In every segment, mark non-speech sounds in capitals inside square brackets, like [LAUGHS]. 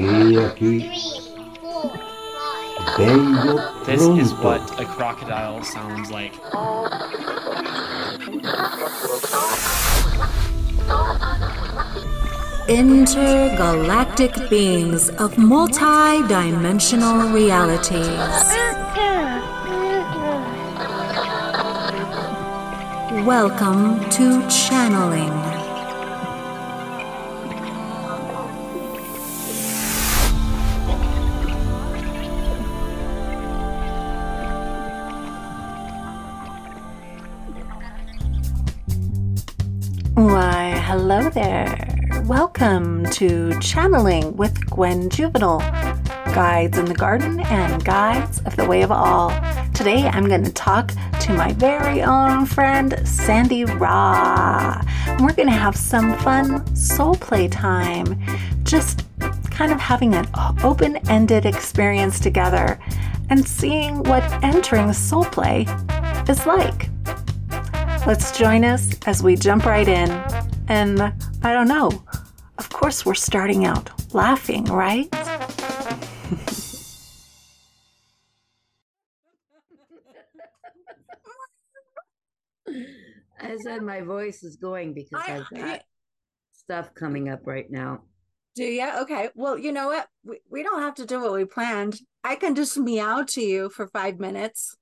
He aquí, vengo This is what a crocodile sounds like. Intergalactic beings of multi-dimensional realities. Welcome to channeling. To Channeling with Gwen Juvenal, Guides in the Garden and Guides of the Way of All. Today I'm going to talk to my very own friend Sandee Raw. We're going to have some fun soul play time, just kind of having an open ended experience together and seeing what entering soul play is like. Let's join us as we jump right in. And I don't know, of course, we're starting out laughing, right? [LAUGHS] I said my voice is going because I- I've got I- stuff coming up right now. Do you? Okay. Well, you know what? We, we don't have to do what we planned. I can just meow to you for five minutes.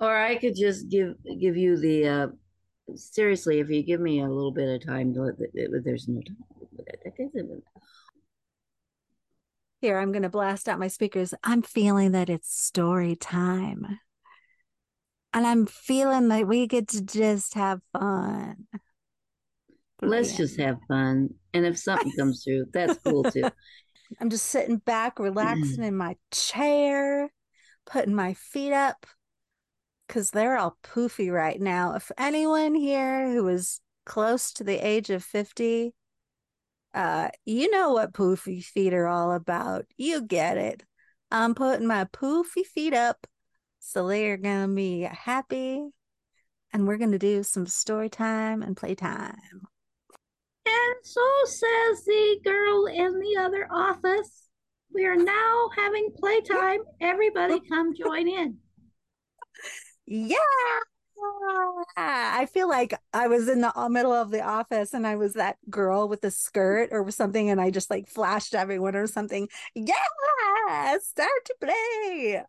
Or I could just give give you the uh seriously, if you give me a little bit of time there's no time. Here, I'm going to blast out my speakers. I'm feeling that it's story time. And I'm feeling that we get to just have fun. Let's just have fun. And if something comes [LAUGHS] through, that's cool too. I'm just sitting back, relaxing mm. in my chair, putting my feet up because they're all poofy right now. If anyone here who is close to the age of 50, uh, you know what poofy feet are all about. You get it. I'm putting my poofy feet up so they're gonna be happy and we're gonna do some story time and play time. And so says the girl in the other office. We are now having playtime. Everybody come join in. [LAUGHS] Yeah. I feel like I was in the middle of the office and I was that girl with the skirt or something, and I just like flashed everyone or something. Yeah, start to play.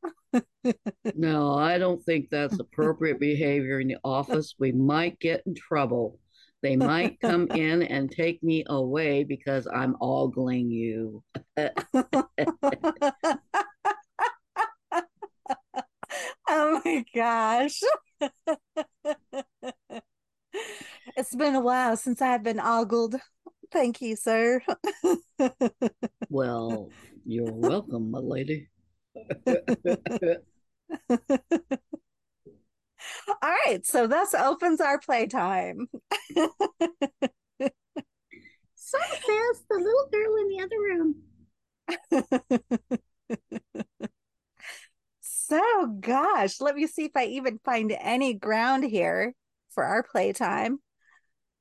No, I don't think that's appropriate behavior in the office. We might get in trouble. They might come in and take me away because I'm ogling you. [LAUGHS] [LAUGHS] [LAUGHS] oh my gosh. it's been a while since I've been ogled. Thank you, sir. Well, you're welcome, my lady. [LAUGHS] All right, so this opens our playtime. [LAUGHS] So says the little girl in the other room. So, gosh, let me see if I even find any ground here for our playtime.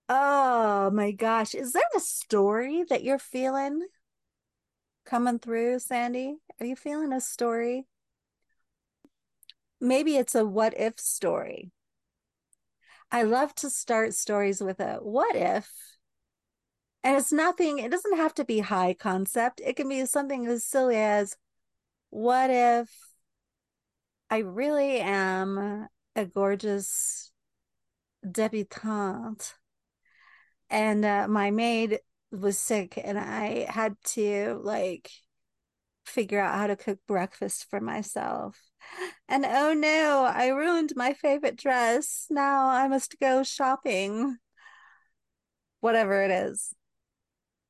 Oh my gosh, is there a story that you're feeling coming through, Sandee? Are you feeling a story? Maybe it's a what if story. I love to start stories with a what if. And it's nothing, it doesn't have to be high concept. It can be something as silly as what if I really am a gorgeous debutante and uh, my maid was sick and I had to like figure out how to cook breakfast for myself. And oh no, I ruined my favorite dress. Now I must go shopping. Whatever it is.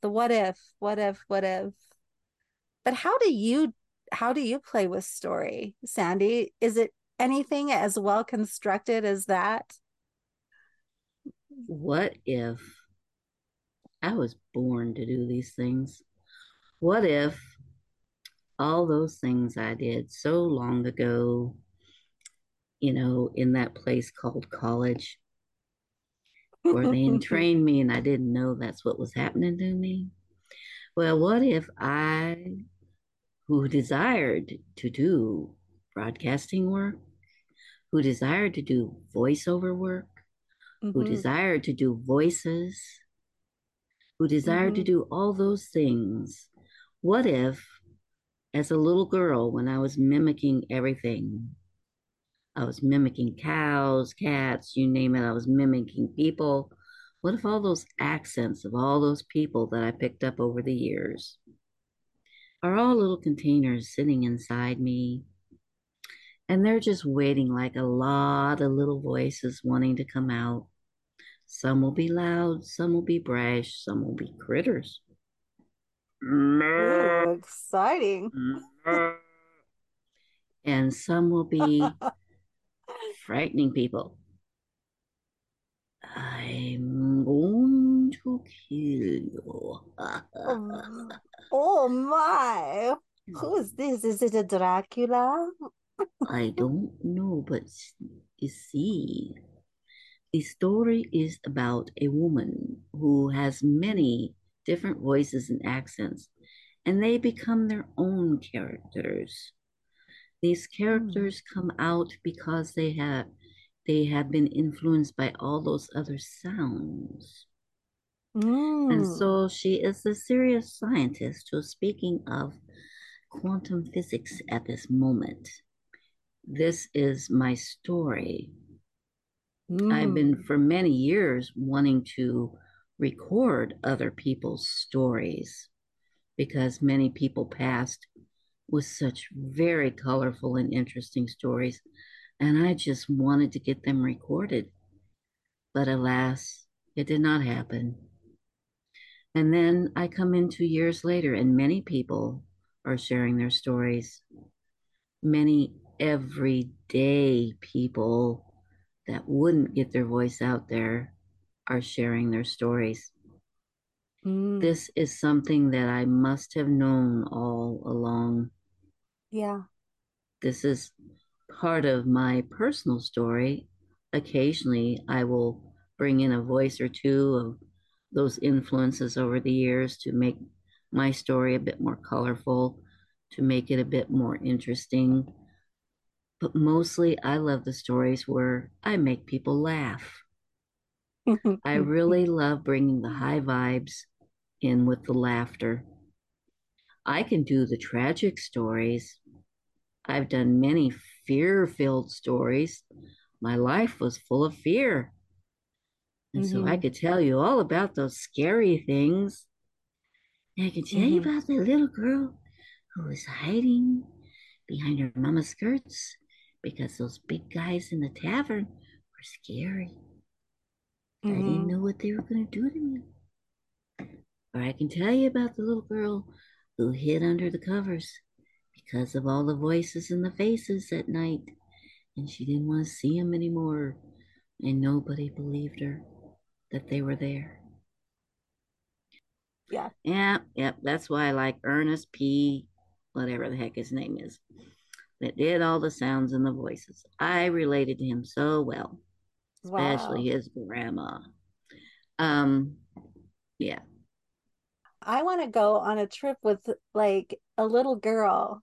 The what if, what if, what if. But how do you how do you play with story, Sandee? Is it anything as well constructed as that? What if I was born to do these things? What if all those things I did so long ago, you know, in that place called college, where they [LAUGHS] entrained me and I didn't know that's what was happening to me. Well, what if I, who desired to do broadcasting work, who desired to do voiceover work, who Mhm. desired to do voices, who desired to Mhm. do all those things, what if, as a little girl, when I was mimicking everything, I was mimicking cows, cats, you name it. I was mimicking people. What if all those accents of all those people that I picked up over the years are all little containers sitting inside me? And they're just waiting like a lot of little voices wanting to come out. Some will be loud, some will be brash, some will be critters. Ooh, exciting. And some will be [LAUGHS] frightening people. I'm going to kill you. Oh, Oh, my. Who is this? Is it a Dracula? I [LAUGHS] don't know, but you see, the story is about a woman who has many different voices and accents, and they become their own characters. These characters hmm. come out because they have they have been influenced by all those other sounds. And Mm. so she is a serious scientist who's speaking of quantum physics at this moment. This is my story. I've been Mm. for many years wanting to record other people's stories because many people passed with such very colorful and interesting stories. And I just wanted to get them recorded. But alas, it did not happen. And then I come in two years later, and many people are sharing their stories. Many everyday people that wouldn't get their voice out there are sharing their stories. Mm. This is something that I must have known all along. Yeah. This is part of my personal story. Occasionally, I will bring in a voice or two of those influences over the years to make my story a bit more colorful, to make it a bit more interesting. But mostly, I love the stories where I make people laugh. [LAUGHS] I really love bringing the high vibes in with the laughter. I can do the tragic stories. I've done many fear filled stories. My life was full of fear. And so I Mhm. could tell you all about those scary things. And I could tell you Mhm. about the little girl who was hiding behind her mama's skirts because those big guys in the tavern were scary. I didn't Mhm. know what they were going to do to me. Or I can tell you about the little girl who hid under the covers because of all the voices and the faces at night. And she didn't want to see them anymore. And nobody believed her that they were there. Yeah. Yeah, yep. That's why I like Ernest P. Whatever the heck his name is, that did all the sounds and the voices. I related to him so well, especially Wow. his grandma. Um, yeah. I want to go on a trip with like a little girl.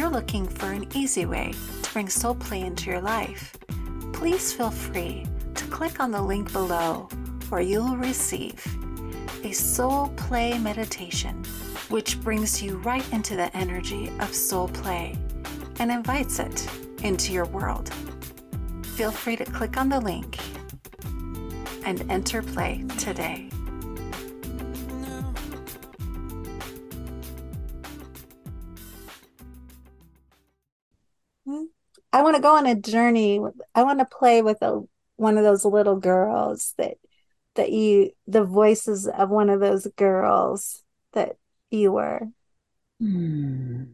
You're looking for an easy way to bring soul play into your life, please feel free to click on the link below where you'll receive a soul play meditation, which brings you right into the energy of soul play and invites it into your world. Feel free to click on the link and enter play today. I want to go on a journey. I want to play with a one of those little girls that that you the voices of one of those girls that you were. Hmm.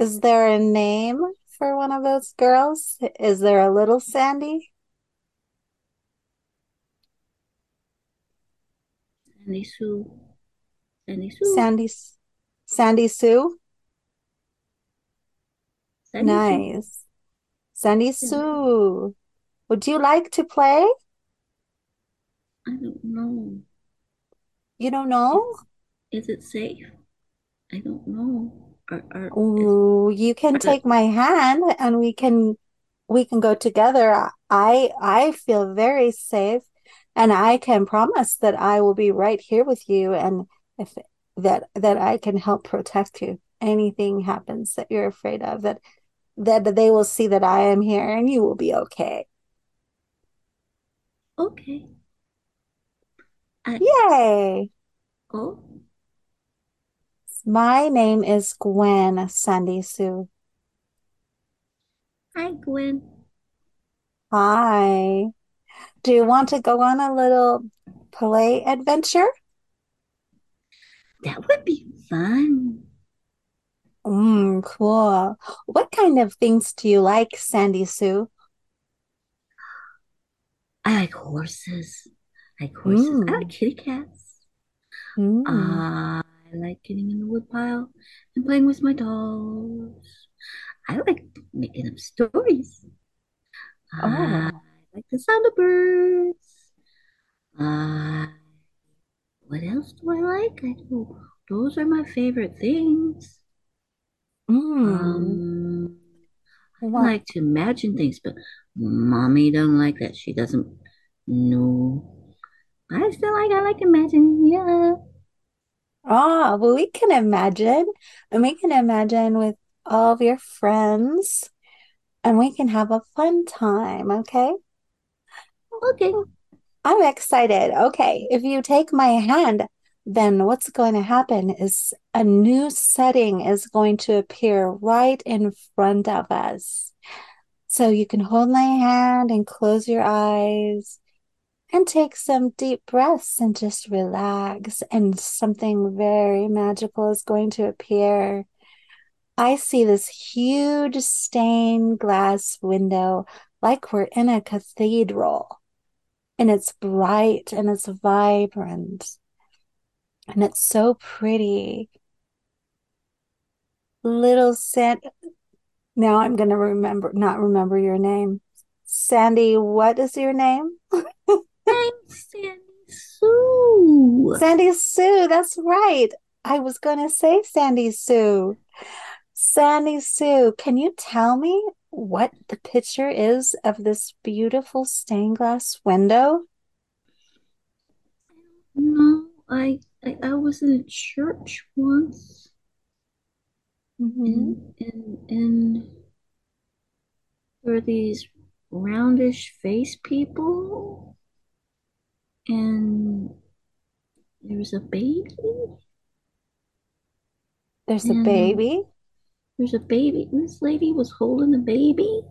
Is there a name for one of those girls? Is there a little Sandy? Sandy Sue. Sandy Sue. Sandy Sandy Sue? Sandy Sue. Nice. Sandy hmm. Sue, would you like to play? I don't know. You don't know? Is it safe? I don't know. Are, are, is- you can take my hand and we can we can go together. I I feel very safe and I can promise that I will be right here with you and if that that I can help protect you. Anything happens that you're afraid of, that that they will see that I am here and you will be okay. okay. I, Yay! oh, My name is Gwen Sandy Sue. hi, Gwen. Hi. Do you want to go on a little play adventure? That would be fun. Mm, cool. What kind of things do you like, Sandy Sue? I like horses. I like horses. I like Mm. kitty cats. Mm. I like getting in the woodpile and playing with my dolls. I like making up stories. I Oh. like the sound of birds. Uh, what else do I like? I do. Those are my favorite things. Mm. Um, I like to imagine things, but mommy don't like that. She doesn't know. I still like I like imagine. Yeah. Oh, well, we can imagine, and we can imagine with all of your friends, and we can have a fun time, okay? Okay. I'm excited. Okay, if you take my hand, then what's going to happen is a new setting is going to appear right in front of us. So you can hold my hand and close your eyes and take some deep breaths and just relax, and something very magical is going to appear. I see this huge stained glass window like we're in a cathedral and it's bright and it's vibrant and it's so pretty. Little Sand. Now I'm going to remember, not remember your name. Sandy, what is your name? I'm Sandy Sue. Sandy Sue, that's right. I was going to say Sandy Sue. Sandy Sue, can you tell me what the picture is of this beautiful stained glass window? No, I, I I was in a church once, Mhm. and and and there were these roundish face people, and there was a baby. There's a and baby. There's a baby. and This lady was holding a baby,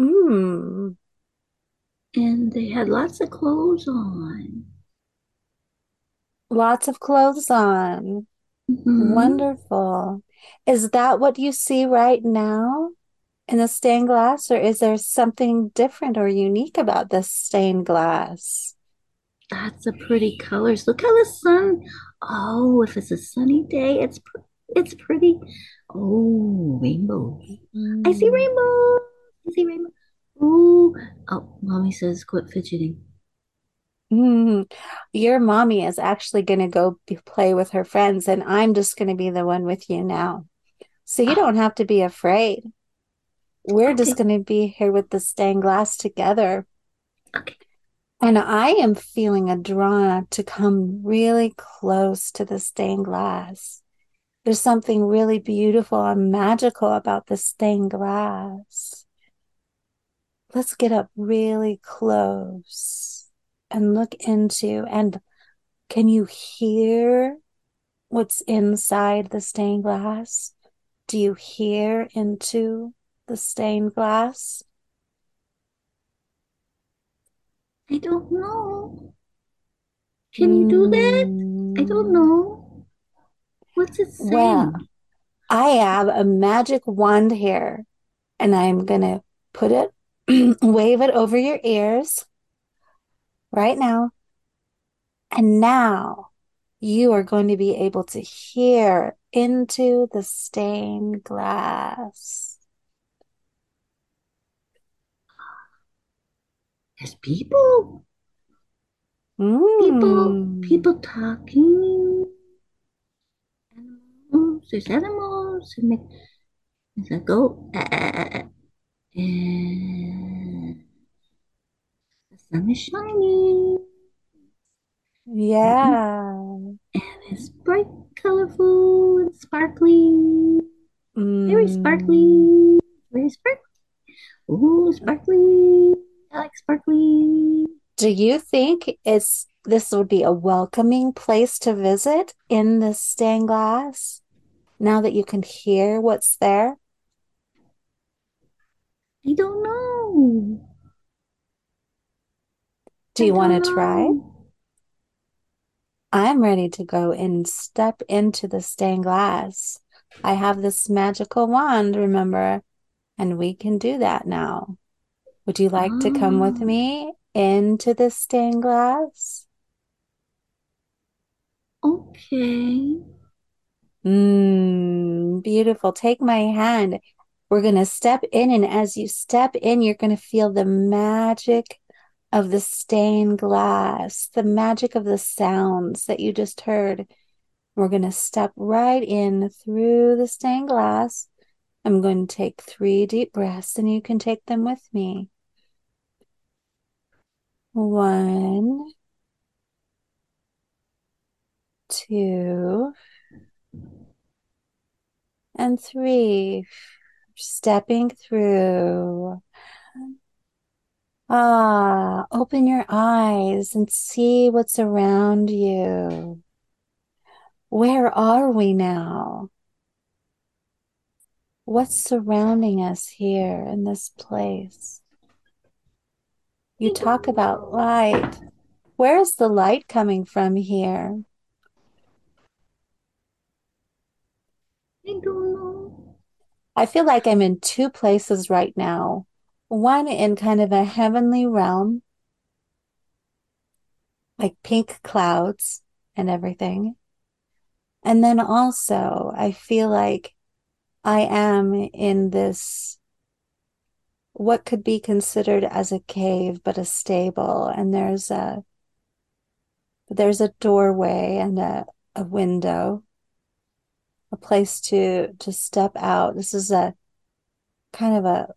Mm. and they had lots of clothes on. Lots of clothes on. Mhm. Wonderful. Is that what you see right now in the stained glass, or is there something different or unique about this stained glass? That's a pretty colors. Look how the sun. Oh, if it's a sunny day, it's pr- it's pretty. Oh, rainbows. I see rainbow. I see rainbow. Ooh. Oh, mommy says quit fidgeting. Mm. Your mommy is actually going to go be, play with her friends, and I'm just going to be the one with you now. So you don't have to be afraid. We're just going to be here with the stained glass together. Okay. And I am feeling a draw to come really close to the stained glass. There's something really beautiful and magical about the stained glass. Let's get up really close and look into, and can you hear what's inside the stained glass? Do you hear into the stained glass? I don't know. Can you do that? I don't Mm, know. What's it Well, saying? I have a magic wand here, and I'm gonna put it, [CLEARS THROAT] wave it over your ears right now. And now you are going to be able to hear into the stained glass. There's people. People, Mm. people talking. Animals. There's animals. And there- There's a goat. Ah, ah, ah, ah. And the sun is shining. Yeah. And it's bright, colorful, and sparkly. Very Mm. sparkly. Very sparkly. Ooh, sparkly. I like sparkly. Do you think it's this would be a welcoming place to visit in the stained glass? Now that you can hear what's there? I don't know. Do you want to try? I'm ready to go and step into the stained glass. I have this magical wand, remember, and we can do that now. Would you like to come with Ah. me into the stained glass? Okay. Mmm, beautiful. Take my hand. We're going to step in, and as you step in, you're going to feel the magic of the stained glass, the magic of the sounds that you just heard. We're going to step right in through the stained glass. I'm going to take three deep breaths, and you can take them with me. One, two, and three. Stepping through. Ah, open your eyes and see what's around you. Where are we now? What's surrounding us here in this place? You talk about light. Where's the light coming from here? I don't know. I feel like I'm in two places right now. One in kind of a heavenly realm, like pink clouds and everything. And then also, I feel like I am in this, what could be considered as a cave, but a stable. And there's a, there's a doorway and a, a window, a place to, to step out. This is a kind of a,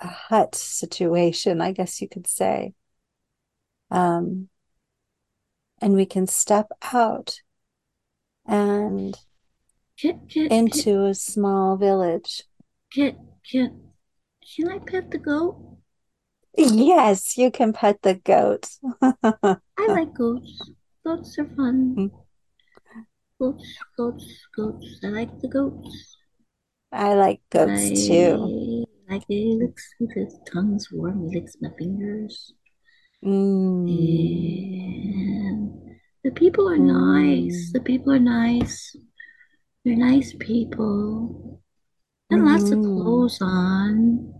a hut situation, I guess you could say. Um, and we can step out and Can, can, can, into a small village. can, can, can I pet the goat? Yes, you can pet the goat. I [LAUGHS] like goats. Goats are fun. Mm. Goats, goats, goats. I like the goats. I like goats too. I like it. Licks his tongue's warm. He licks my fingers. Mm. And the people are nice. Mm. The people are nice. They're nice people. And lots of Mhm. clothes on.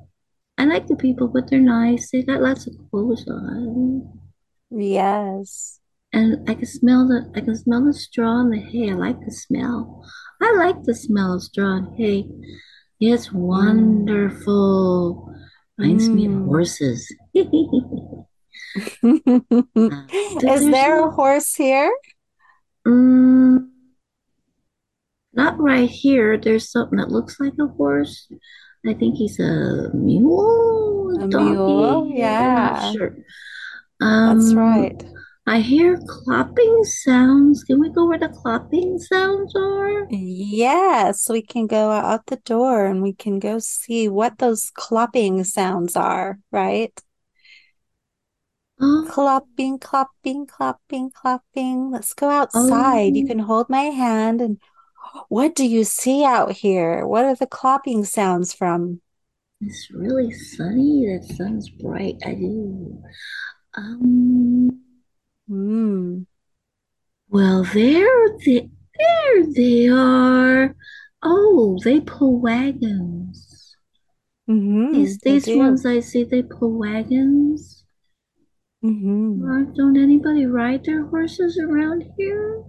I like the people, but they're nice. They got lots of clothes on. Yes. And I can smell the I can smell the straw and the hay. I like the smell. I like the smell of straw and hay. It's wonderful. Reminds me of Mm. horses. [LAUGHS] Is there a horse here? Mm, not right here. There's something that looks like a horse. I think he's a mule, A donkey. mule? I'm Yeah. not sure. That's Um, right. I hear clopping sounds. Can we go where the clopping sounds are? Yes, we can go out the door and we can go see what those clopping sounds are, right? Oh, Clopping, clopping, clopping, clopping. Let's go outside. You oh, can hold my hand and what do you see out here? What are the clopping sounds from? it's really sunny. That sun's bright. I do. Um, Mm. well, there they, there they are. Oh, they pull wagons. hmm These these do. ones I see, they pull wagons. hmm Or don't anybody ride their horses around here?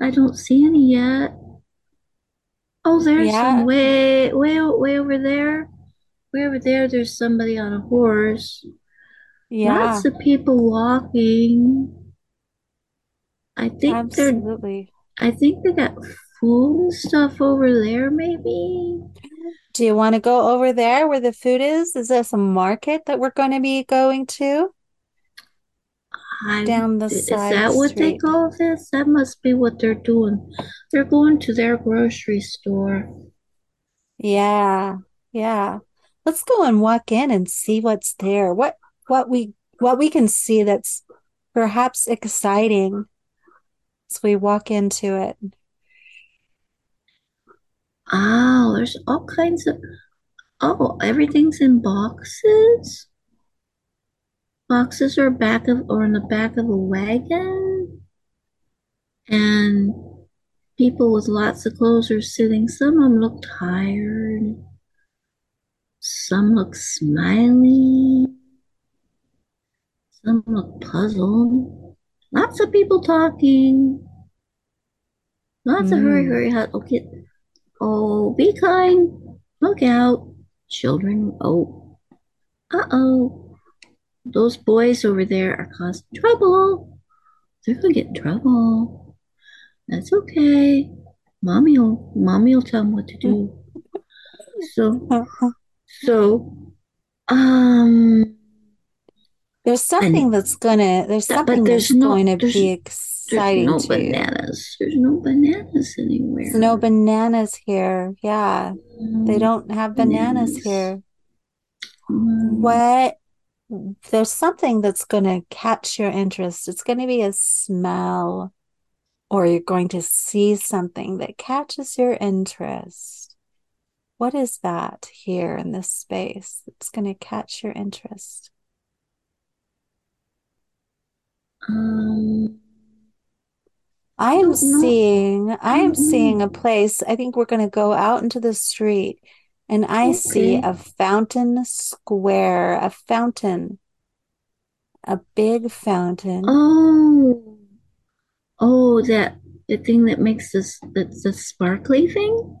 I don't see any yet. Oh, there's Yeah. some way, way, way over there. Way over there, there's somebody on a horse. Yeah, Lots of people walking. I think they're, absolutely. I think they got food and stuff over there, maybe. Do you want to go over there where the food is? Is this a market that we're going to be going to? I, Down the is side that what they call this? That must be what they're doing. They're going to their grocery store. Yeah, yeah. Let's go and walk in and see what's there. What what we what we can see that's perhaps exciting as we walk into it. Oh, there's all kinds of, oh, everything's in boxes. Boxes are back of, or in the back of a wagon. And people with lots of clothes are sitting. Some of them look tired. Some look smiley. Look puzzled. Lots of people talking. Lots of hurry, Mm. hurry, hurry. Okay. Oh, be kind. Look out. Children. Oh. Uh-oh. Those boys over there are causing trouble. They're gonna get in trouble. That's okay. Mommy will mommy will tell them what to do. [LAUGHS] So so um There's something that's gonna there's something there's that's no- going to there's- be there's exciting no to you. bananas. There's no bananas anywhere. There's no bananas here. Yeah, they Mm, don't have bananas Bananas. here. mm. What? There's something that's going to catch your interest. It's going to be a smell, or you're going to see something that catches your interest. What is that here in this space that's going to catch your interest? Um I am seeing, I am seeing a place. I think we're going to go out into the street and I see a fountain square, a fountain, a big fountain. Oh. Oh, that the thing that makes this that's the sparkly thing?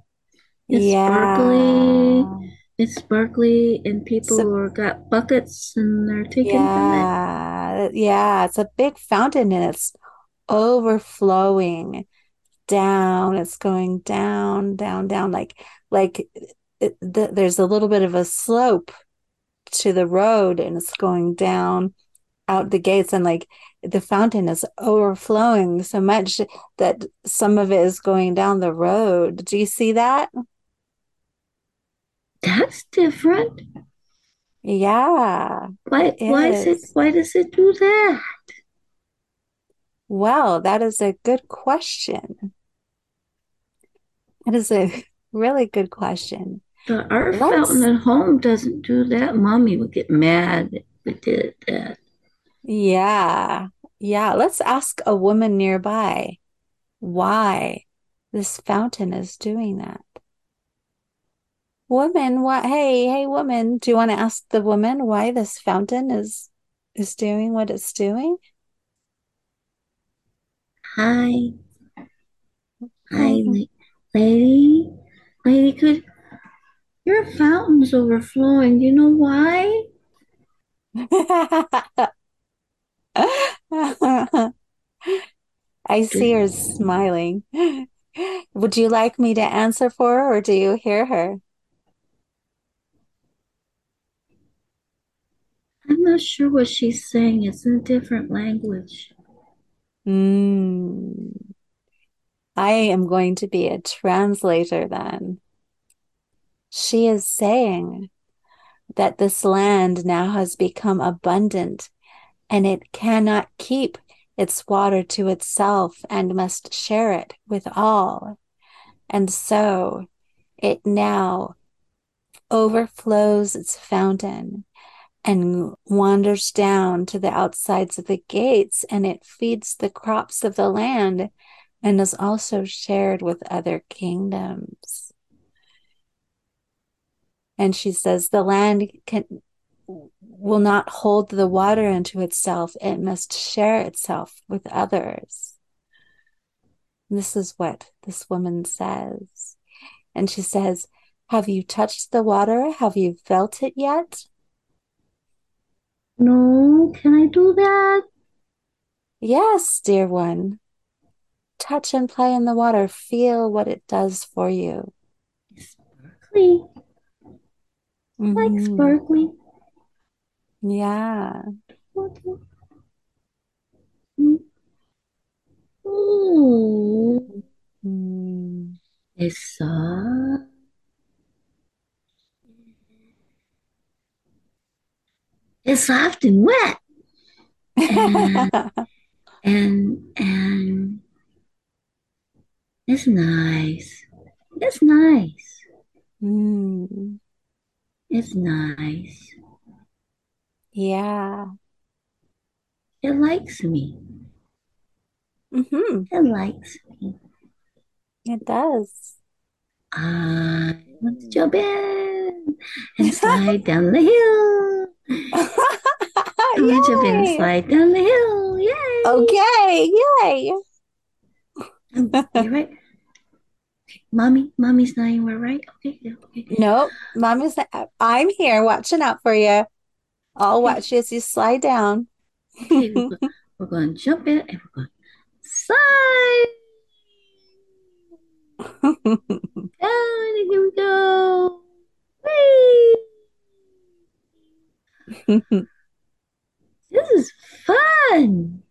It's sparkly. Yeah. It's sparkly and people So- are got buckets and they're taking from it. Yeah, it's a big fountain and it's overflowing down. It's going down, down, down. Like, like it, the, there's a little bit of a slope to the road, and it's going down out the gates, and like the fountain is overflowing so much that some of it is going down the road. Do you see that? That's different. Yeah. Why why is it why does it do that? Well, that is a good question. That is a really good question. But our Let's- fountain at home doesn't do that. Mommy would get mad if we did that. Yeah. Yeah. Let's ask a woman nearby why this fountain is doing that. Woman, what? Hey, hey, woman, do you want to ask the woman why this fountain is is doing what it's doing? Hi. Hi, lady. Lady, could your fountain's overflowing. Do you know why? [LAUGHS] I see her smiling. [LAUGHS] Would you like me to answer for her, or do you hear her? I'm not sure what she's saying. It's in a different language. Mm. I am going to be a translator then. She is saying that this land now has become abundant and it cannot keep its water to itself and must share it with all. And so it now overflows its fountain and wanders down to the outsides of the gates and it feeds the crops of the land and is also shared with other kingdoms. And she says the land can will not hold the water into itself, it must share itself with others. This is what this woman says. And she says, Have you touched the water? Have you felt it yet? No, can I do that? Yes, dear one. Touch and play in the water. Feel what it does for you. Sparkly, like Mhm. sparkly. Yeah. Ooh, Mm. it's soft. It's soft and wet, [LAUGHS] and and it's nice. It's nice. Mm. It's nice. Yeah. It likes me. Mm-hmm. It likes me. It does. I want to jump in [LAUGHS] and slide down the hill. I want to jump in and slide down the hill. Yay! Okay, yay. Oh, you [LAUGHS] right? Okay, mommy, mommy's not anywhere, right? Okay, yeah, okay. Nope, mommy's not, I'm here watching out for you. I'll watch you as you slide down. Okay, we're going [LAUGHS] to jump in and we're going to slide. [LAUGHS] And here we go. Whee! This is fun.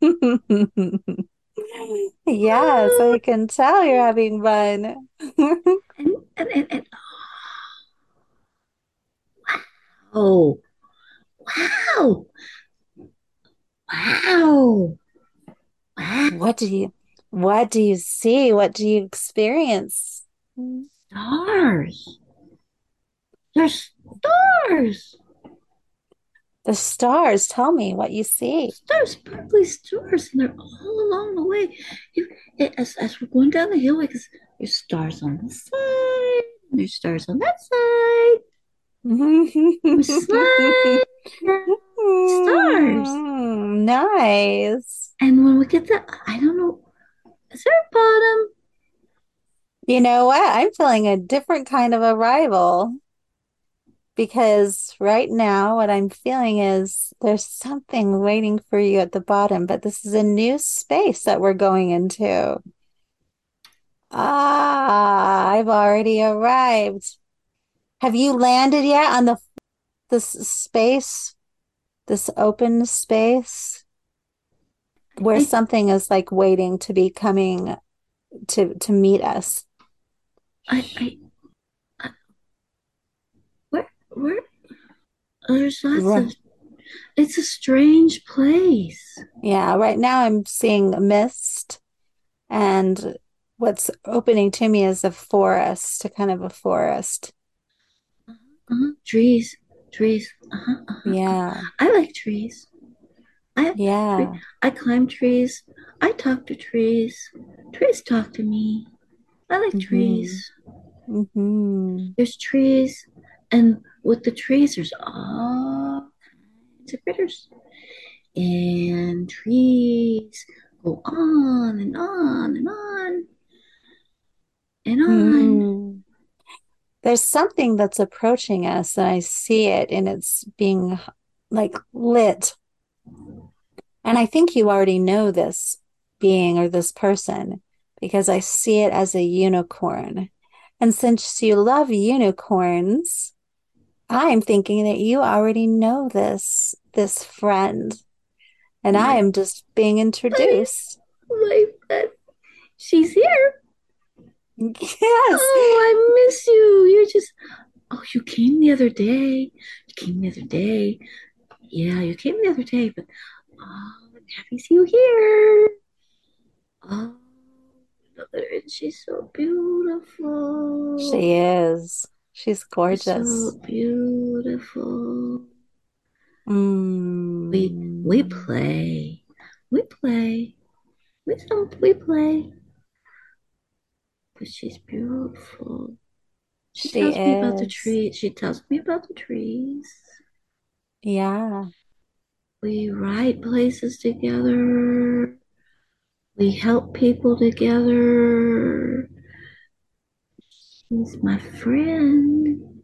[LAUGHS] Yes, I can tell you're having fun. And, and, and, and wow. Wow. Wow. Wow. What do you what do you see? What do you experience? Stars. There's stars. The stars, tell me what you see. Stars, sparkly stars, and they're all along the way. You, it, as, as we're going down the hill, because there's stars on this side, and there's stars on that side. [LAUGHS] Slide. Stars. Mm, Nice. And when we get to, I don't know, there bottom? You know what? I'm feeling a different kind of arrival because right now what I'm feeling is there's something waiting for you at the bottom, but this is a new space that we're going into. Ah, I've already arrived. Have you landed yet on the this space, this open space where something is like waiting to be coming to to meet us? I, I, I where, where? There's lots Right. of, it's a strange place. Yeah, right now I'm seeing a mist, and what's opening to me is a forest, a kind of a forest. Uh-huh. Trees, trees. Uh-huh, uh-huh. Yeah, I like trees. I, yeah. I climb trees. I talk to trees. Trees talk to me. I like Mhm. trees. hmm There's trees, and with the trees, there's all kinds of critters. And trees go on and on and on and on. Mm. There's something that's approaching us, and I see it, and it's being like lit. And I think you already know this being or this person because I see it as a unicorn. And since you love unicorns, I'm thinking that you already know this this friend. And I am just being introduced. [LAUGHS] My friend, she's here. [LAUGHS] Yes. Oh, I miss you. You're just, oh, you came the other day. You came the other day. Yeah, you came the other day, but oh, I'm happy to see you here. Oh, look at her. and She's so beautiful. She is. She's She's gorgeous. so beautiful. Mm. We we play. We play. We don't we play. But she's beautiful. She, She tells me about the is. trees. She tells me about the trees. Yeah. We ride places together. We help people together. She's my friend.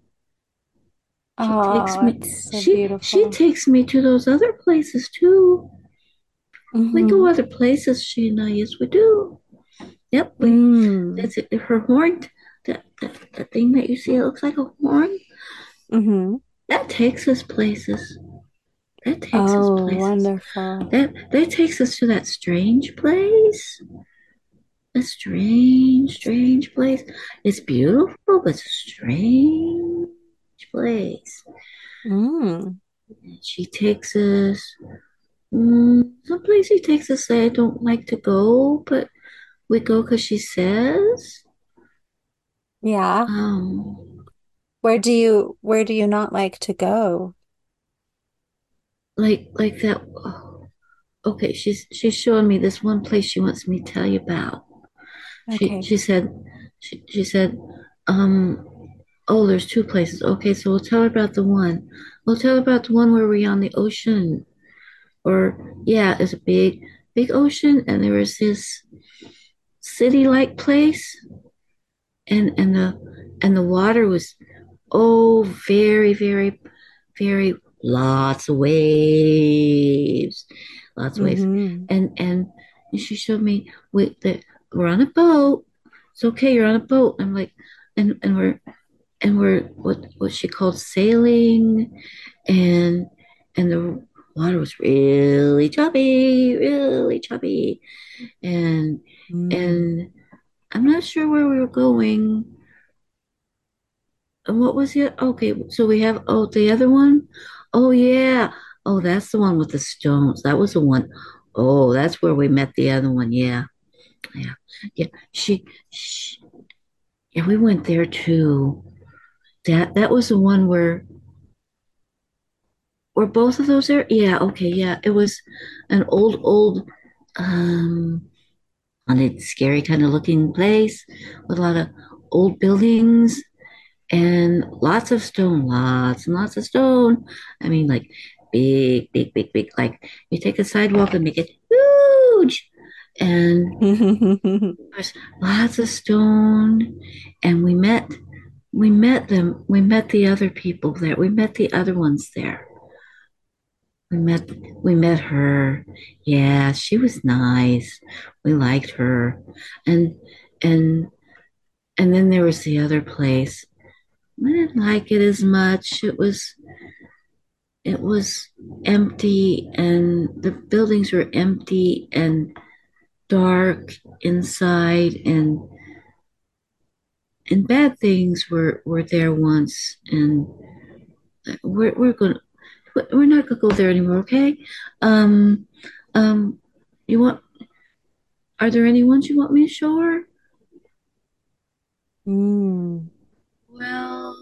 She takes Oh, me. so She she takes me to those other places too. We go Mhm. other places, she and I. Yes, we do. Yep, we. Mm. That's it. Her horn. That, that that thing that you see, it looks like a horn. Mhm. That takes us places. That takes us Oh, places. wonderful. That that takes us to that strange place. A strange, strange place. It's beautiful, but it's a strange place. Mm. And she takes us. Mm, someplace she takes us that I don't like to go, but we go because she says. Yeah. Um, Where do you where do you not like to go? Like like that. oh, okay, she's she's showing me this one place she wants me to tell you about. She Okay. she said she, she said, um, oh, there's two places. Okay, so we'll tell her about the one. We'll tell her about the one where we're on the ocean. Or yeah, it's a big big ocean and there was this city-like place and and the and the water was oh very, very, very lots of waves. Lots of waves. Mhm. and and she showed me we that we're on a boat. It's okay, you're on a boat. I'm like, and and we're and we're what what she called sailing, and and the water was really choppy, really choppy, and Mm. and I'm not sure where we were going. And what was it? Okay, so we have oh the other one. Oh yeah. Oh, that's the one with the stones. That was the one. Oh, that's where we met the other one. Yeah. Yeah. Yeah. She, she yeah, we went there too. That that was the one where were both of those there? Yeah, okay, yeah. It was an old, old um haunted, scary kind of looking place with a lot of old buildings and lots of stone, lots and lots of stone. I mean, like big, big, big, big. Like you take a sidewalk and make it huge, and [LAUGHS] there's lots of stone. And we met, we met them. We met the other people there. We met the other ones there. We met, we met her. Yeah, she was nice. We liked her, and and and then there was the other place. I didn't like it as much. It was it was empty and the buildings were empty and dark inside and and bad things were were there once and we're we're going to we're not gonna go there anymore, okay? Um um you want are there any ones you want me to show her? Mm. Well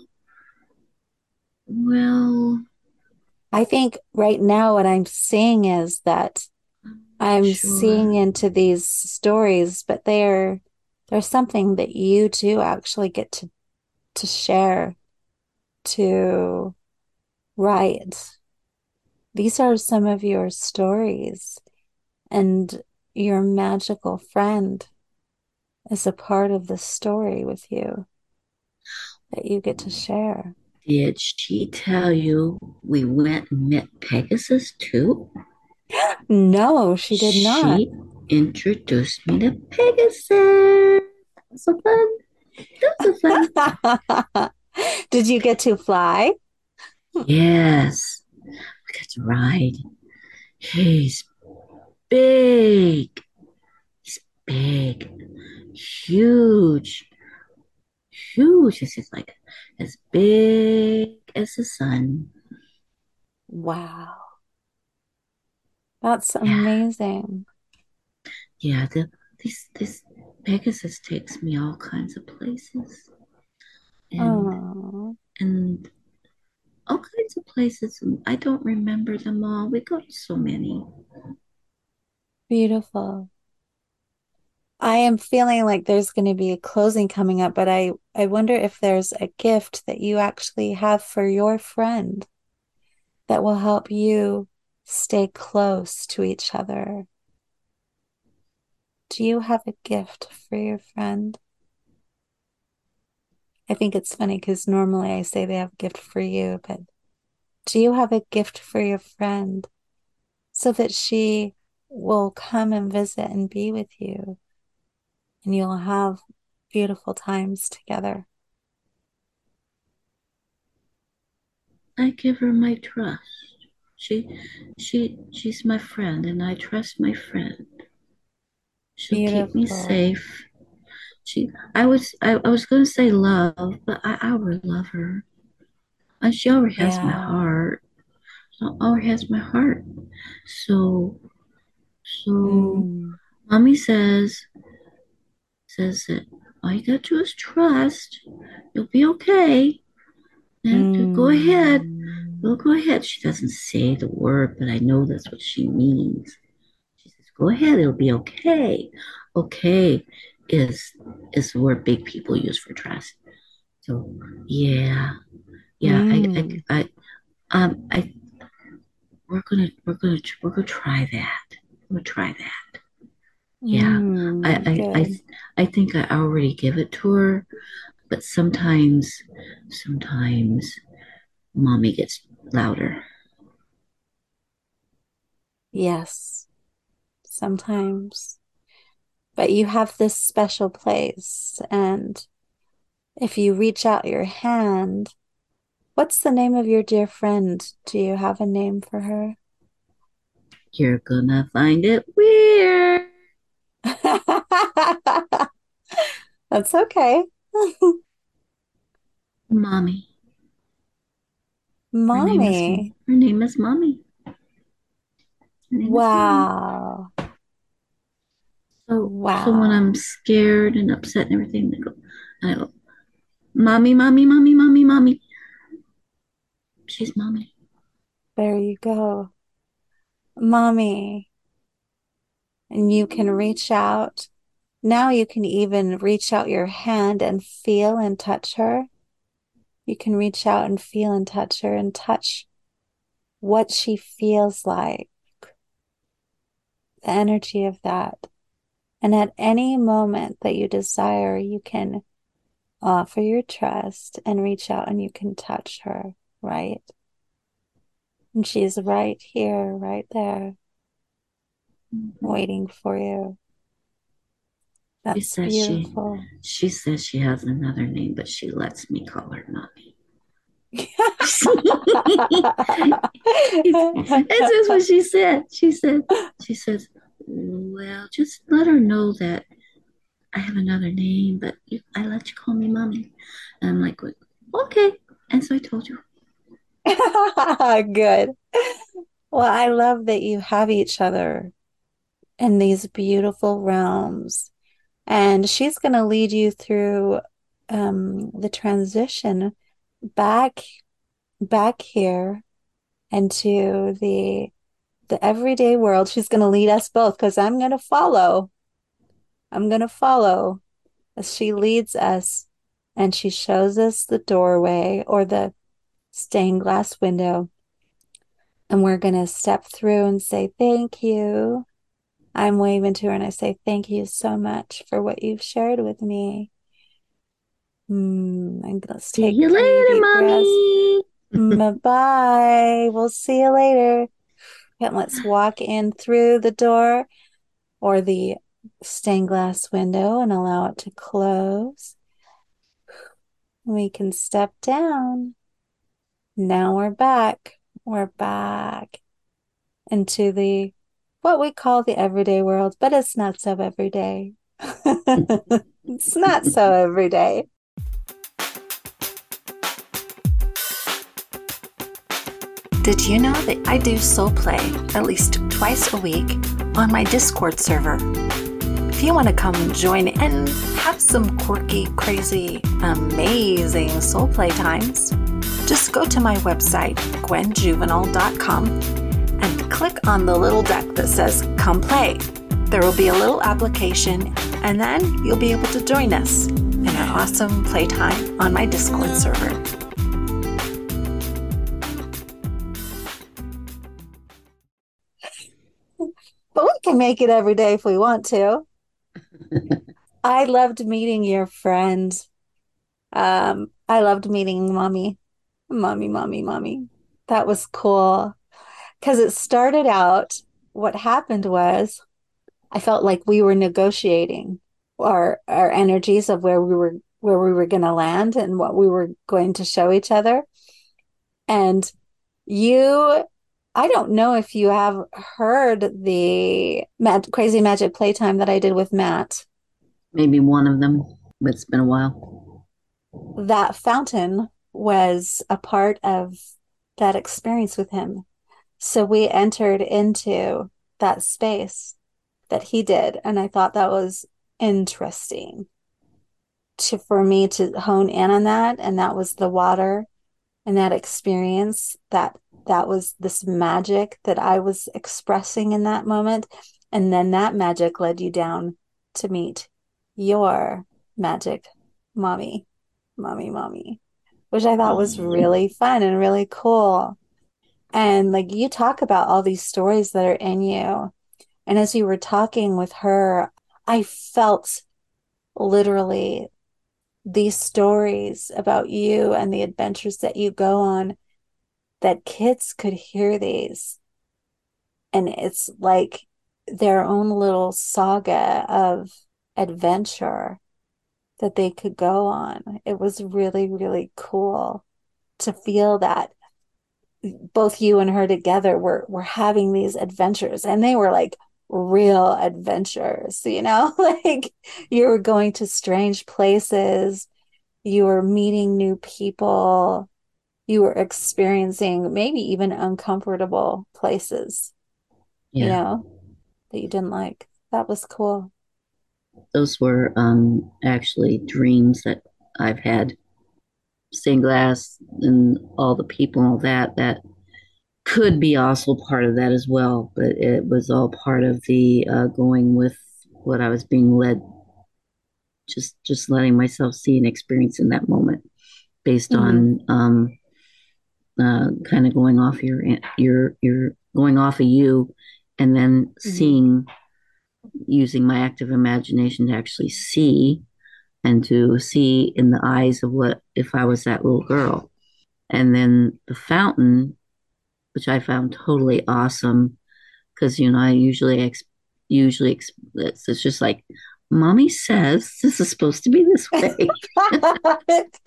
well I think right now what I'm seeing is that I'm sure. seeing into these stories, but they're there's something that you too actually get to to share, to write. These are some of your stories, and your magical friend is a part of the story with you that you get to share. Did she tell you we went and met Pegasus too? [GASPS] No, she did not. She introduced me to Pegasus. That was so fun. That was so fun. [LAUGHS] Did you get to fly? yes. I got to ride. He's big. He's big. Huge. Huge. This is like as big as the sun. Wow. That's amazing. Yeah, the this this Pegasus takes me all kinds of places. And and all kinds of places. I don't remember them all. We go to so many. beautiful. I am feeling like there's going to be a closing coming up, but I I wonder if there's a gift that you actually have for your friend that will help you stay close to each other. do you have a gift for your friend? I think it's funny because normally I say they have a gift for you, but do you have a gift for your friend so that she will come and visit and be with you and you'll have beautiful times together? I give her my trust. She she she's my friend and I trust my friend. She'll keep me safe. She I was I, I was gonna say love, but I, I would love her. And she already has my heart. She already has my heart. So so Mm. mommy says says that all you gotta do is trust. You'll be okay. And to go ahead. Mm. Well, go ahead. She doesn't say the word, but I know that's what she means. She says, "Go ahead. It'll be okay." Okay is is the word big people use for trust. So yeah, yeah. Mm. I, I, I, um, I. We're gonna we're gonna we're gonna try that. We're gonna try that. Yeah. Mm, I, I, I. I think I already give it to her, but sometimes, sometimes, mommy gets louder. Yes, sometimes. But you have this special place, and if you reach out your hand, what's the name of your dear friend? Do you have a name for her? You're gonna find it weird. That's okay. Mommy. Her name is Mommy. her name is Mommy. Her name is Mommy. Wow. So so when I'm scared and upset and everything, I go, I go, Mommy, Mommy, Mommy, Mommy, Mommy. She's Mommy. There you go. Mommy. And you can reach out. Now you can even reach out your hand and feel and touch her. You can reach out and feel and touch her and touch what she feels like, the energy of that. And at any moment that you desire, you can offer your trust and reach out and you can touch her, right? And she's right here, right there, mm-hmm. waiting for you. She That's says she she says she has another name, but she lets me call her Mommy. [LAUGHS] That's just what she said. She said, she says, well, just let her know that I have another name, but you, I let you call me mommy. And I'm like, okay. And so I told you. [LAUGHS] Good. Well, I love that you have each other in these beautiful realms. And she's going to lead you through um, the transition back back here into the the everyday world. She's going to lead us both because I'm going to follow. I'm going to follow as she leads us and she shows us the doorway or the stained glass window. And we're going to step through and say, Thank you. I'm waving to her and I say, Thank you so much for what you've shared with me. Mm, and let's See take you three later, mommy. [LAUGHS] breaths. Bye. We'll see you later. And let's walk in through the door or the stained glass window and allow it to close. We can step down. Now we're back. We're back into the what we call the everyday world, but it's not so everyday. [LAUGHS] it's not so everyday. Did you know that I do soul play at least twice a week on my Discord server? If you want to come join and have some quirky, crazy, amazing soul play times, just go to my website, gwenjuvenal.com, and click on the little deck that says Come Play. There will be a little application, and then you'll be able to join us in our awesome playtime on my Discord server. But we can make it every day if we want to. [LAUGHS] I loved meeting your friend. Um, I loved meeting mommy, mommy, mommy, mommy. That was cool. Because it started out, what happened was I felt like we were negotiating our our energies of where we were where we were going to land and what we were going to show each other. And you I don't know if you have heard the Mag- crazy magic playtime that I did with Matt. Maybe one of them, but it's been a while. That fountain was a part of that experience with him. So we entered into that space that he did. And I thought that was interesting to for me to hone in on that. And that was the water and that experience that that was this magic that I was expressing in that moment. And then that magic led you down to meet your magic mommy, mommy, mommy, which I thought was really fun and really cool. And like you talk about all these stories that are in you. And as you were talking with her, I felt literally these stories about you and the adventures that you go on that kids could hear these. And it's like their own little saga of adventure that they could go on. It was really, really cool to feel that both you and her together were were having these adventures and they were like real adventures, you know, [LAUGHS] like you were going to strange places, you were meeting new people, you were experiencing maybe even uncomfortable places, Yeah. you know, that you didn't like. That was cool. Those were um, actually dreams that I've had. Stained glass and all the people and all that, that could be also part of that as well. But it was all part of the uh, going with what I was being led, just just letting myself see and experience in that moment based on um, uh, kind of going off your your your going off of you and then seeing using my active imagination to actually see and to see in the eyes of what if I was that little girl. And then the fountain, which I found totally awesome, because you know I usually ex- usually ex- it's, it's just like, mommy says this is supposed to be this [LAUGHS] way.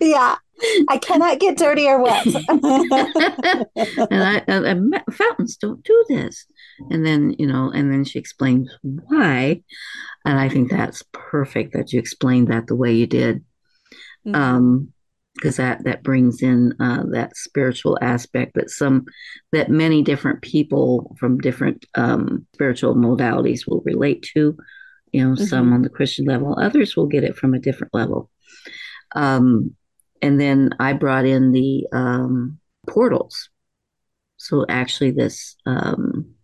yeah. I cannot get dirty or wet. [LAUGHS] and I, I, I fountains don't do this. And then, you know, and then she explains why. And I think that's perfect that you explained that the way you did. Mhm. Um, because that that brings in uh, that spiritual aspect that some that many different people from different um, spiritual modalities will relate to you know some on the christian level. Others will get it from a different level. Um, and then i brought in the um, portals. So actually this um,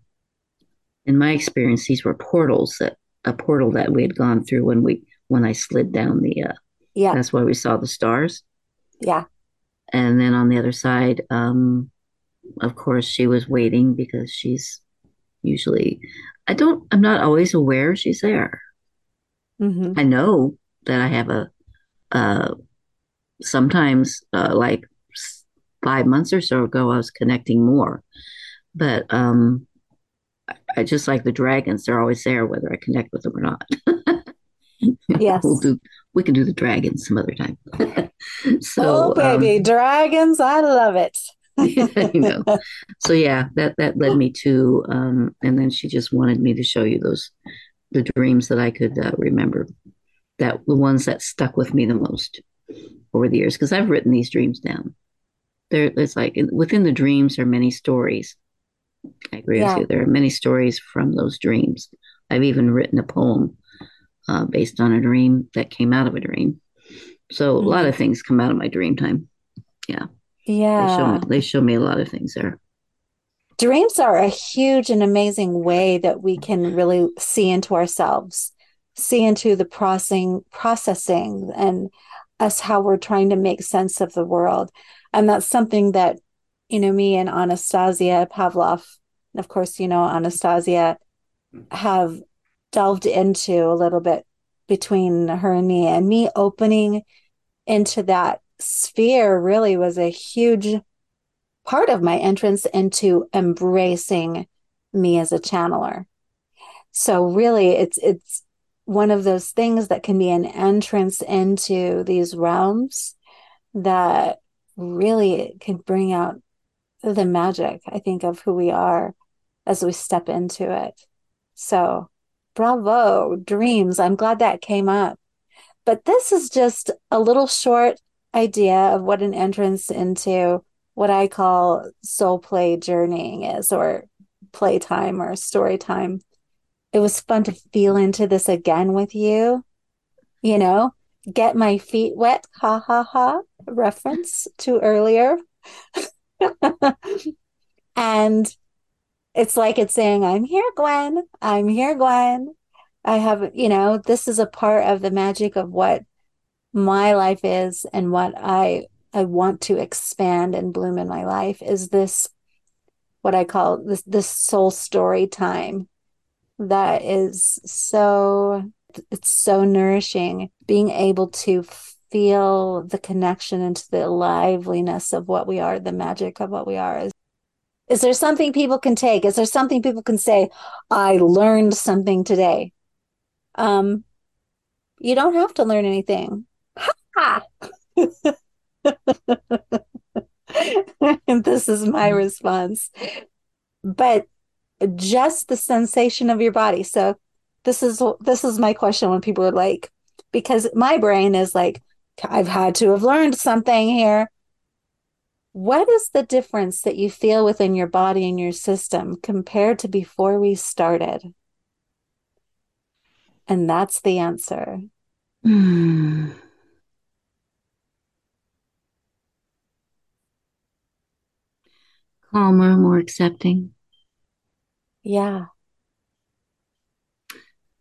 in my experience these were portals that a portal that we had gone through when we when i slid down the uh, yeah. that's why we saw the stars. Yeah. and then on the other side um of course she was waiting because she's usually i don't i'm not always aware she's there hmm i know that i have a uh sometimes uh like five months or so ago i was connecting more but um I- i just like the dragons they're always there whether i connect with them or not [LAUGHS] Yes. we'll do we can do the dragons some other time [LAUGHS] so oh, baby. um, Dragons. I love it. [LAUGHS] I know. So yeah, that that led me to, um, and then she just wanted me to show you those the dreams that I could uh, remember, that the ones that stuck with me the most over the years, because I've written these dreams down. There, it's like within the dreams are many stories. I agree Yeah. with you. There are many stories from those dreams. I've even written a poem uh, based on a dream that came out of a dream. So a lot of things come out of my dream time. They show Yeah. they show me a lot of things there. Dreams are a huge and amazing way that we can really see into ourselves, see into the processing, processing and us how we're trying to make sense of the world. And that's something that, you know, me and Anastasia Pavlov, and of course, you know, Anastasia have delved into a little bit between her and me and me opening into that sphere really was a huge part of my entrance into embracing me as a channeler. So really it's it's one of those things that can be an entrance into these realms that really can bring out the magic i think of who we are as we step into it. So bravo dreams. I'm glad that came up. But this is just a little short idea of what an entrance into what I call soul play journeying is, or playtime or story time. It was fun to feel into this again with you, you know, get my feet wet, ha ha ha, reference to earlier. [LAUGHS] and it's like it's saying, I'm here, Gwen. I'm here, Gwen. I have, you know, this is a part of the magic of what my life is and what I I want to expand and bloom in my life is this what I call this this soul story time that is so it's so nourishing. Being able to feel the connection into the liveliness of what we are the magic of what we are is is there something people can take? Is there something people can say i learned something today um you don't have to learn anything ha [LAUGHS] this is my mm-hmm. response. But just the sensation of your body. So this is this is my question when people are like, because my brain is like, I've had to have learned something here. What is the difference that you feel within your body and your system compared to before we started? And that's the answer. Mm. Calmer, more accepting. Yeah.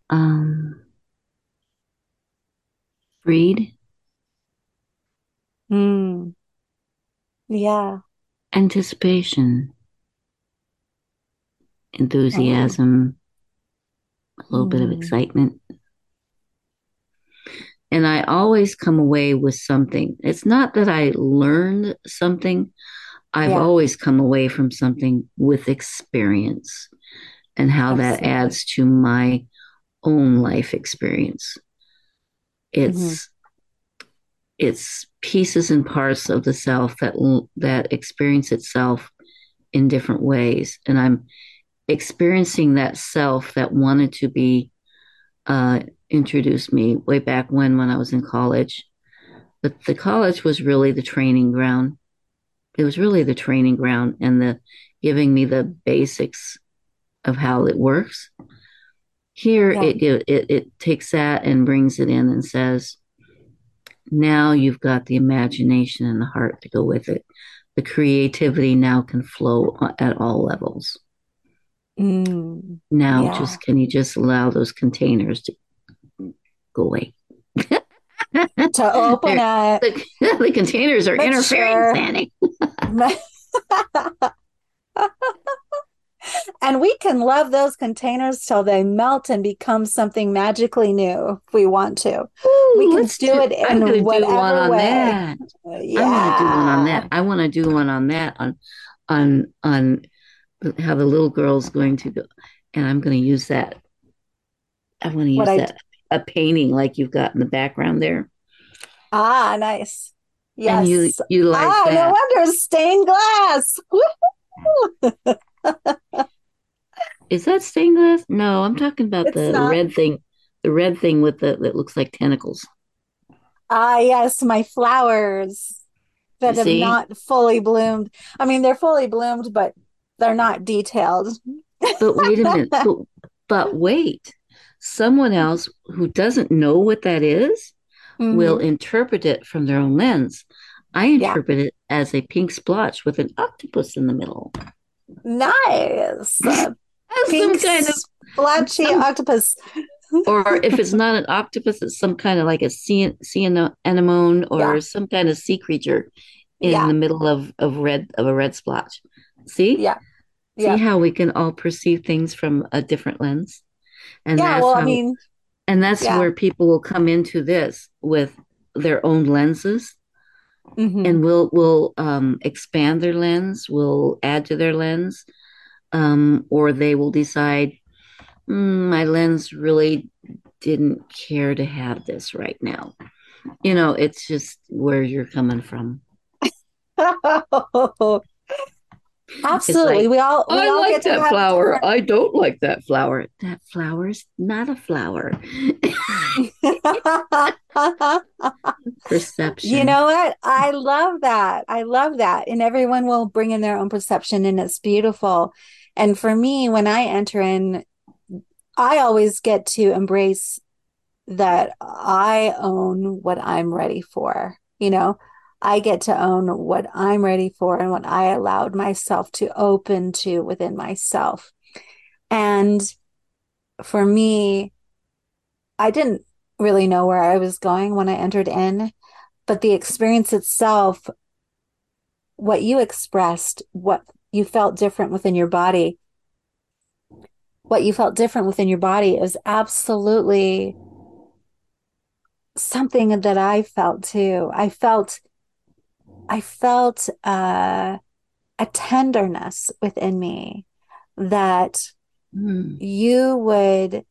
Um, freed. Mm. Yeah. Anticipation. Enthusiasm. Oh. A little mm. bit of hmm. excitement. And I always come away with something. It's not that I learned something, I've yeah. always come away from something with experience and how Absolutely. that adds to my own life experience. It's mm-hmm. it's pieces and parts of the self that that experience itself in different ways and I'm experiencing that self that wanted to be uh, introduced me way back when when I was in college. But the college was really the training ground it was really the training ground and the giving me the basics of how it works. Here, yeah. it, it it takes that and brings it in and says, now you've got the imagination and the heart to go with it. The creativity now can flow at all levels. Mm, now, yeah. just can you just allow those containers to go away? To [LAUGHS] open it. The, [LAUGHS] the, containers are interfering, sure. [LAUGHS] and we can love those containers till they melt and become something magically new if we want to. Ooh, we can do, do, it in whatever way. That. Yeah. I'm going to do one on that. I want to do one on that on on on how the little girl's going to go, and I'm going to use that. I want to use what that a painting like you've got in the background there. Ah, nice. Yes. And you you like ah, that. no wonder stained glass. [LAUGHS] Is that stained glass? No, I'm talking about the, the, red thing. The red thing with the that looks like tentacles. Ah, yes, my flowers that have not fully bloomed. I mean, they're fully bloomed, but they're not detailed. but wait a minute. [LAUGHS] but, but wait someone else who doesn't know what that is mm-hmm. will interpret it from their own lens. I interpret yeah. it as a pink splotch with an octopus in the middle. Nice. [LAUGHS] pink some kind of splotchy some, octopus. [LAUGHS] or if it's not an octopus, it's some kind of like a sea, sea anemone or yeah. some kind of sea creature in yeah. the middle of, of red of a red splotch. See? Yeah. See how we can all perceive things from a different lens? And yeah, well, how, I mean, And that's Yeah. where people will come into this with their own lenses Mhm. and will will um, expand their lens, will add to their lens, um, or they will decide "Hmm, my lens really didn't care to have this right now. You know, it's just where you're coming from. [LAUGHS] Absolutely. we all we I all like get to that have flower. I don't like that flower. That flower's not a flower. [LAUGHS] Perception. You know what? I love that. I love that. And everyone will bring in their own perception, and it's beautiful. And for me, when I enter in, I always get to embrace that I own what I'm ready for. You know, I get to own what I'm ready for and what I allowed myself to open to within myself. And for me, I didn't really know where I was going when I entered in, but the experience itself, what you expressed, what you felt different within your body, what you felt different within your body is absolutely something that I felt too. I felt, I felt uh, a tenderness within me that Hmm. you would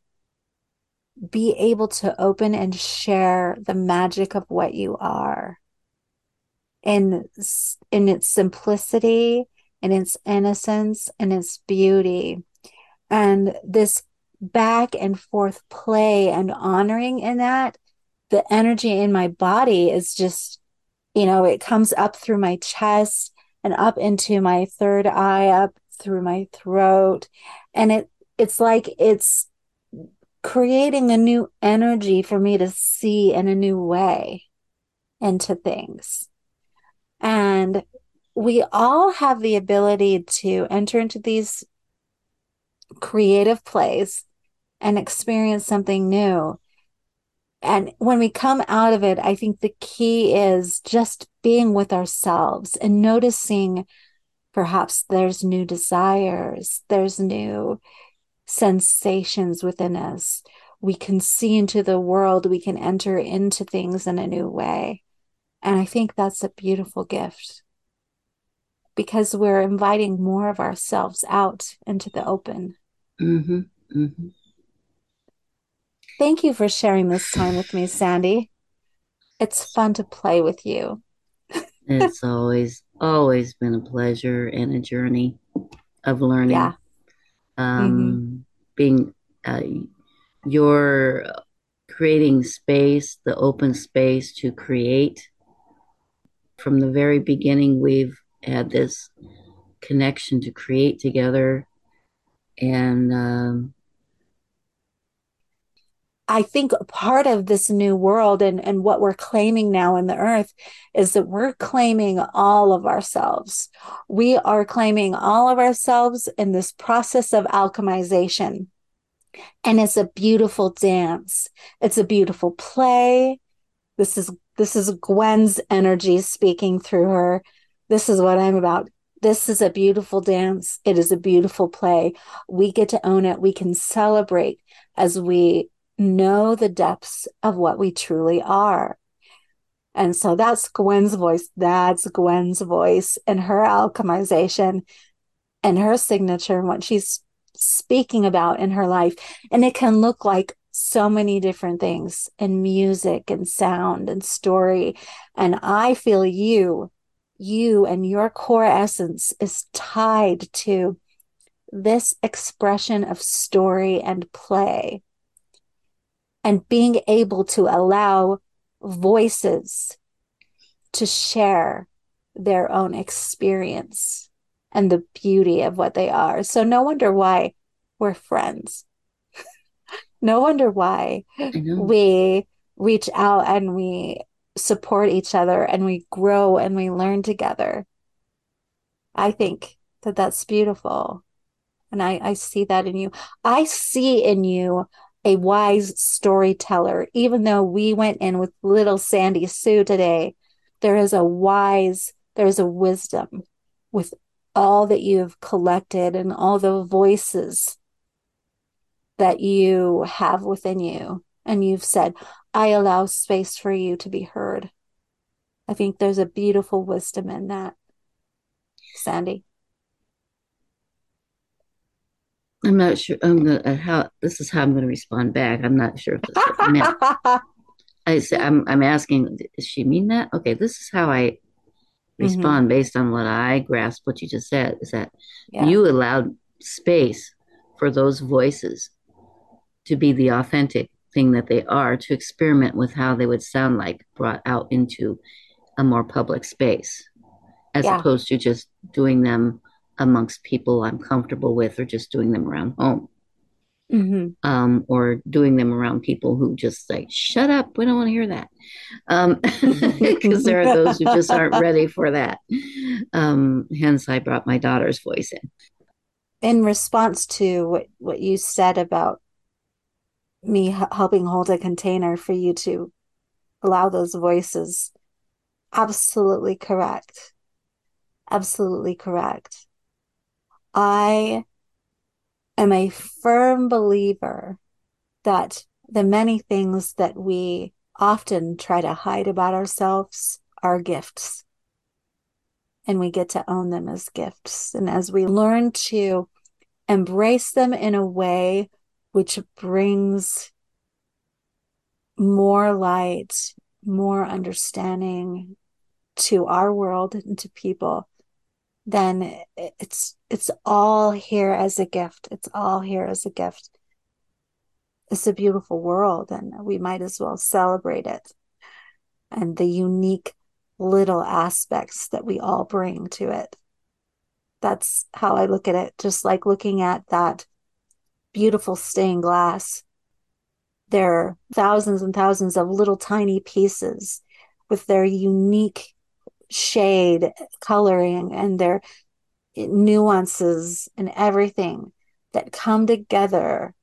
be able to open and share the magic of what you are in in its simplicity in its innocence and its beauty and this back and forth play and honoring in that the energy in my body is just you know it comes up through my chest and up into my third eye up through my throat. And it it's like it's creating a new energy for me to see in a new way into things. And we all have the ability to enter into these creative plays and experience something new and when we come out of it, I think the key is just being with ourselves and noticing perhaps there's new desires, there's new sensations within us. We can see into the world, we can enter into things in a new way. And I think that's a beautiful gift because we're inviting more of ourselves out into the open. hmm hmm Thank you for sharing this time with me, Sandee. It's fun to play with you. It's always, always been a pleasure and a journey of learning. Yeah. Um, Being, uh, you're creating space, the open space to create. From the very beginning, we've had this connection to create together. And um, I think part of this new world and, and what we're claiming now in the earth is that we're claiming all of ourselves. We are claiming all of ourselves in this process of alchemization. And it's a beautiful dance. It's a beautiful play. This is this is Gwen's energy speaking through her. This is what I'm about. This is a beautiful dance. It is a beautiful play. We get to own it. We can celebrate as we know the depths of what we truly are. And so that's Gwen's voice. That's Gwen's voice and her alchemization and her signature and what she's speaking about in her life. And it can look like so many different things in music and sound and story. And I feel you, you and your core essence is tied to this expression of story and play and being able to allow voices to share their own experience and the beauty of what they are. So, no wonder why we're friends. [LAUGHS] no wonder why mm-hmm. we reach out and we support each other and we grow and we learn together. I think that that's beautiful. And I, I see that in you. I see in you a wise storyteller. Even though we went in with little Sandy Sue today, there is a wise, there is a wisdom with all that you have collected and all the voices that you have within you and you've said, I allow space for you to be heard. I think there's a beautiful wisdom in that. Sandee. I'm not sure. I'm gonna uh, how this is how I'm gonna respond back. I'm not sure if this is meant. I say I'm I'm asking. Does she mean that? Okay, this is how I respond based on what I grasp. What you just said is that Yeah. you allowed space for those voices to be the authentic thing that they are, to experiment with how they would sound like brought out into a more public space, as Yeah. opposed to just doing them amongst people I'm comfortable with, or just doing them around home Mhm. um, or doing them around people who just say, shut up, we don't want to hear that. [LAUGHS] Because there are those who just aren't [LAUGHS] ready for that. Um, hence, I brought my daughter's voice in. in response to what, what you said about me h- helping hold a container for you to allow those voices, absolutely correct. Absolutely correct. I am a firm believer that the many things that we often try to hide about ourselves are gifts. And we get to own them as gifts. And as we learn to embrace them in a way which brings more light, more understanding to our world and to people, then it's it's all here as a gift. It's all here as a gift. It's a beautiful world, and we might as well celebrate it and the unique little aspects that we all bring to it. That's how I look at it, just like looking at that beautiful stained glass. There are thousands and thousands of little tiny pieces with their unique shade, coloring, and their nuances and everything that come together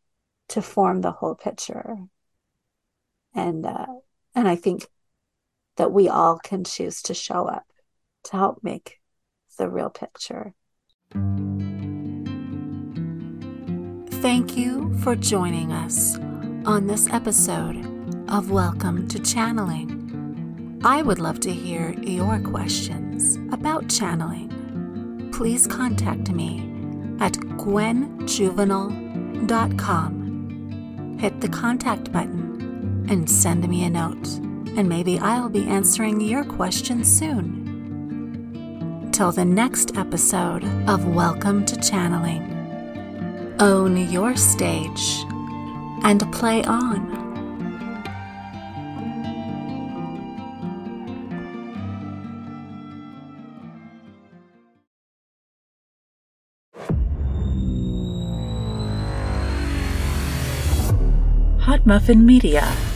to form the whole picture. And uh, and I think that we all can choose to show up to help make the real picture. Thank you for joining us on this episode of Welcome to Channeling. I would love to hear your questions about channeling. Please contact me at gwenjuvenal.com. Hit the contact button and send me a note, and maybe I'll be answering your questions soon. Till the next episode of Welcome to Channeling. Own your stage and play on. Muffin Media